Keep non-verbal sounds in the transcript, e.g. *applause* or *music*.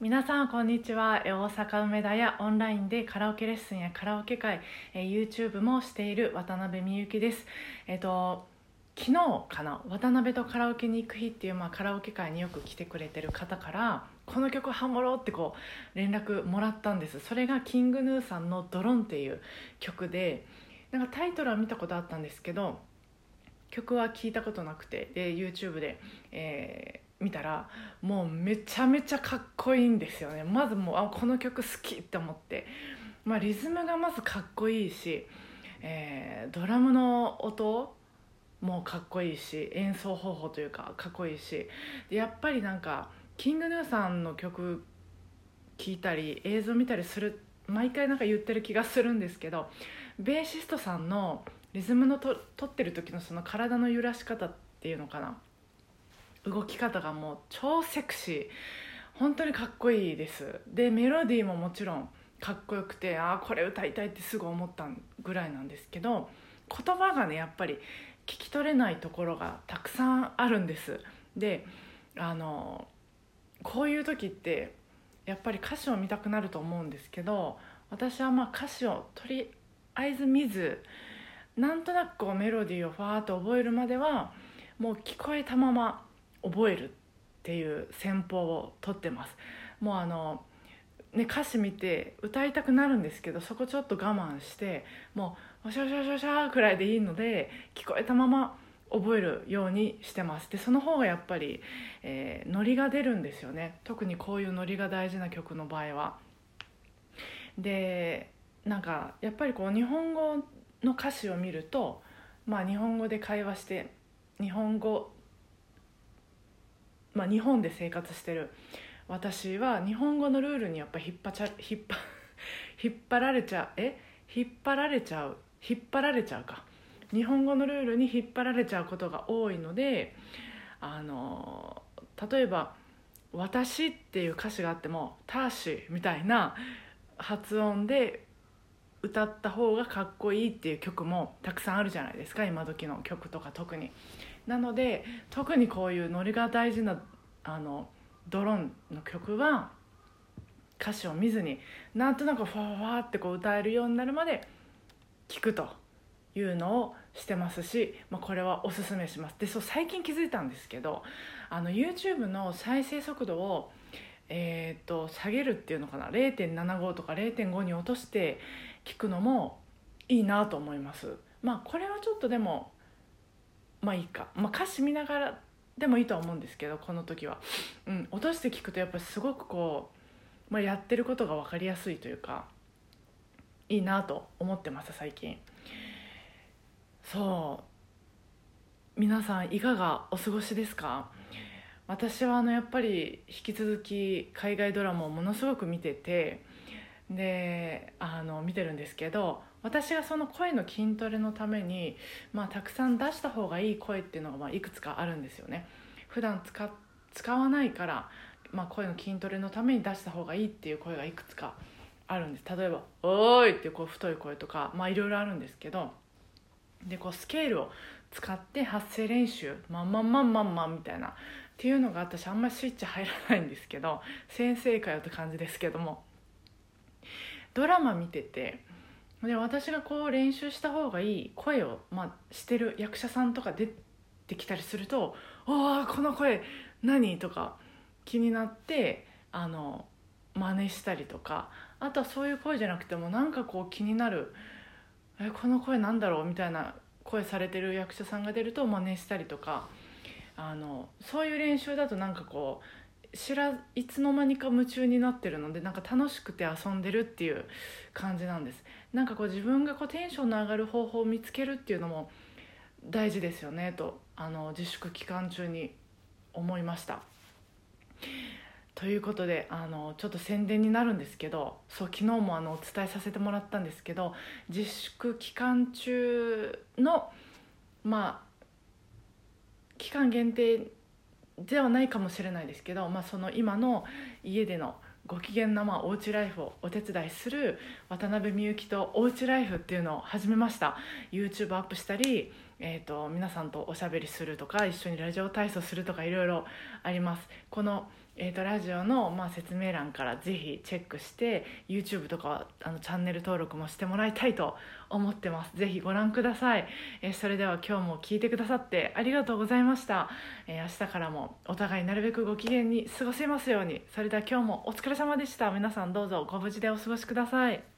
皆さんこんにちは。大阪梅田やオンラインでカラオケレッスンやカラオケ会え YouTube もしている渡辺美幸です。えっと昨日かな？渡辺とカラオケに行く日っていう、まあ、カラオケ会によく来てくれてる方からこの曲ハモろうってこう連絡もらったんです。それがキングヌーさんの「ドロン」っていう曲でなんかタイトルは見たことあったんですけど曲は聞いたことなくてで YouTube で、えー見たらもうめちゃめちゃかっこいいんですよね。まずもうあこの曲好きって思って、まあ、リズムがまずかっこいいし、えードラムの音もかっこいいし演奏方法というかかっこいいし。でやっぱりなんかキングヌーさんの曲聴いたり映像見たりする毎回なんか言ってる気がするんですけどベーシストさんのリズムのと取ってる時のその体の揺らし方っていうのかな。動き方がもう超セクシー。本当にかっこいいです。でメロディーももちろんかっこよくてああこれ歌いたいってすぐ思ったぐらいなんですけど言葉がねやっぱり聞き取れないところがたくさんあるんです。であのこういう時ってやっぱり歌詞を見たくなると思うんですけど私はまあ歌詞をとりあえず見ずなんとなくこうメロディーをファーっと覚えるまではもう聞こえたまま覚えるっていう戦法をとってます。もうあのね歌詞見て歌いたくなるんですけどそこちょっと我慢してもう「おしゃおしゃおしゃおしゃ」くらいでいいので聞こえたまま覚えるようにしてます。でその方がやっぱり、えーノリが出るんですよね。特にこういうノリが大事な曲の場合は。でなんかやっぱりこう日本語の歌詞を見るとまあ日本語で会話して日本語まあ日本で生活してる。私は日本語のルールにやっぱ引っ張ちゃ引っ張 *laughs* 引っ張られちゃう。え？引っ張られちゃう。引っ張られちゃうか。日本語のルールに引っ張られちゃうことが多いのであの例えば「私」っていう歌詞があっても「ターシー」みたいな発音で歌った方がかっこいいっていう曲もたくさんあるじゃないですか。今時の曲とか特に。なので特にこういうノリが大事なあのドローンの曲は歌詞を見ずになんとなくファファってこう歌えるようになるまで聞くというのをしてますし、まあ、これはおすすめします。でそう最近気づいたんですけどあの YouTube の再生速度を、えー、と下げるっていうのかな0.75とか0.5に落として聞くのもいいなと思います。まあこれはちょっとでもまあいいか、まあ、歌詞見ながらでもいいとは思うんですけどこの時は、うん、落として聞くとやっぱりすごくこう、まあ、やってることが分かりやすいというかいいなと思ってます最近。そう。皆さんいかがお過ごしですか？私はあのやっぱり引き続き海外ドラマをものすごく見ててであの見てるんですけど私がその声の筋トレのために、まあ、たくさん出した方がいい声っていうのがまあいくつかあるんですよね。普段使使わないから、まあ、声の筋トレのために出した方がいいっていう声がいくつかあるんです。例えば「おーい!」ってこう太い声とかまあいろいろあるんですけどでこうスケールを使って発声練習「まんまんまんまんまん」みたいな。っていうのが私あんまりスイッチ入らないんですけど先生かよって感じですけども。ドラマ見ててで私がこう練習した方がいい声を、まあ、してる役者さんとか出てきたりすると「おおこの声何?」とか気になってあの真似したりとかあとはそういう声じゃなくてもなんかこう気になる「えこの声なんだろう?」みたいな声されてる役者さんが出ると真似したりとかあのそういう練習だとなんかこう知らいつの間にか夢中になってるのでなんか楽しくて遊んでるっていう感じなんです。なんかこう自分がこうテンションの上がる方法を見つけるっていうのも大事ですよねとあの自粛期間中に思いました。ということであのちょっと宣伝になるんですけどそう昨日もあのお伝えさせてもらったんですけど自粛期間中のまあ期間限定ではないかもしれないですけど、まあ、その今の家でのご機嫌なまあおうちライフをお手伝いする渡辺美幸とおうちライフっていうのを始めました。YouTube アップしたり、えー、と皆さんとおしゃべりするとか一緒にラジオ体操するとかいろいろあります。このえー、とラジオの、まあ、説明欄からぜひチェックして YouTube とかあのチャンネル登録もしてもらいたいと思ってます。ぜひご覧ください、えー、それでは今日も聞いてくださってありがとうございました、えー、明日からもお互いなるべくご機嫌に過ごせますように。それでは今日もお疲れ様でした。皆さんどうぞご無事でお過ごしください。